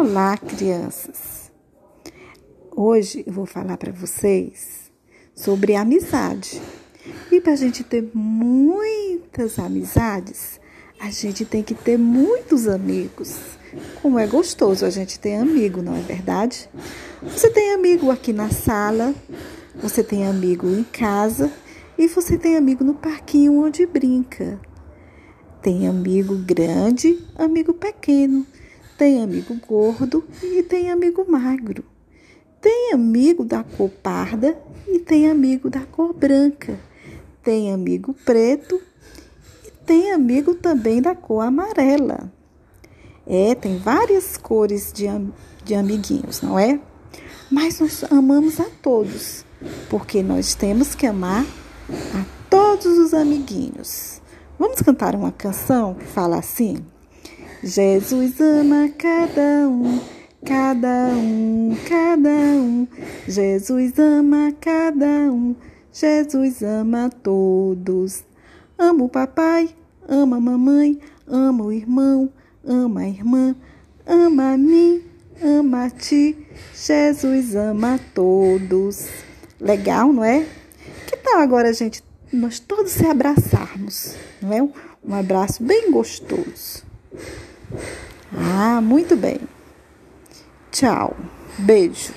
Olá, crianças! Hoje eu vou falar para vocês sobre amizade. E para a gente ter muitas amizades, a gente tem que ter muitos amigos. Como é gostoso a gente ter amigo, não é verdade? Você tem amigo aqui na sala, você tem amigo em casa e você tem amigo no parquinho onde brinca. Tem amigo grande, amigo pequeno. Tem amigo gordo e tem amigo magro. Tem amigo da cor parda e tem amigo da cor branca. Tem amigo preto e tem amigo também da cor amarela. É, tem várias cores de, de amiguinhos, não é? Mas nós amamos a todos, porque nós temos que amar a todos os amiguinhos. Vamos cantar uma canção que fala assim? Jesus ama cada um, cada um, cada um. Jesus ama cada um, Jesus ama todos. Ama o papai, ama a mamãe, ama o irmão, ama a irmã, ama a mim, ama a ti. Jesus ama todos. Legal, não é? Que tal agora gente, nós todos se abraçarmos, não é? Um abraço bem gostoso. Ah, muito bem. Tchau. Beijo.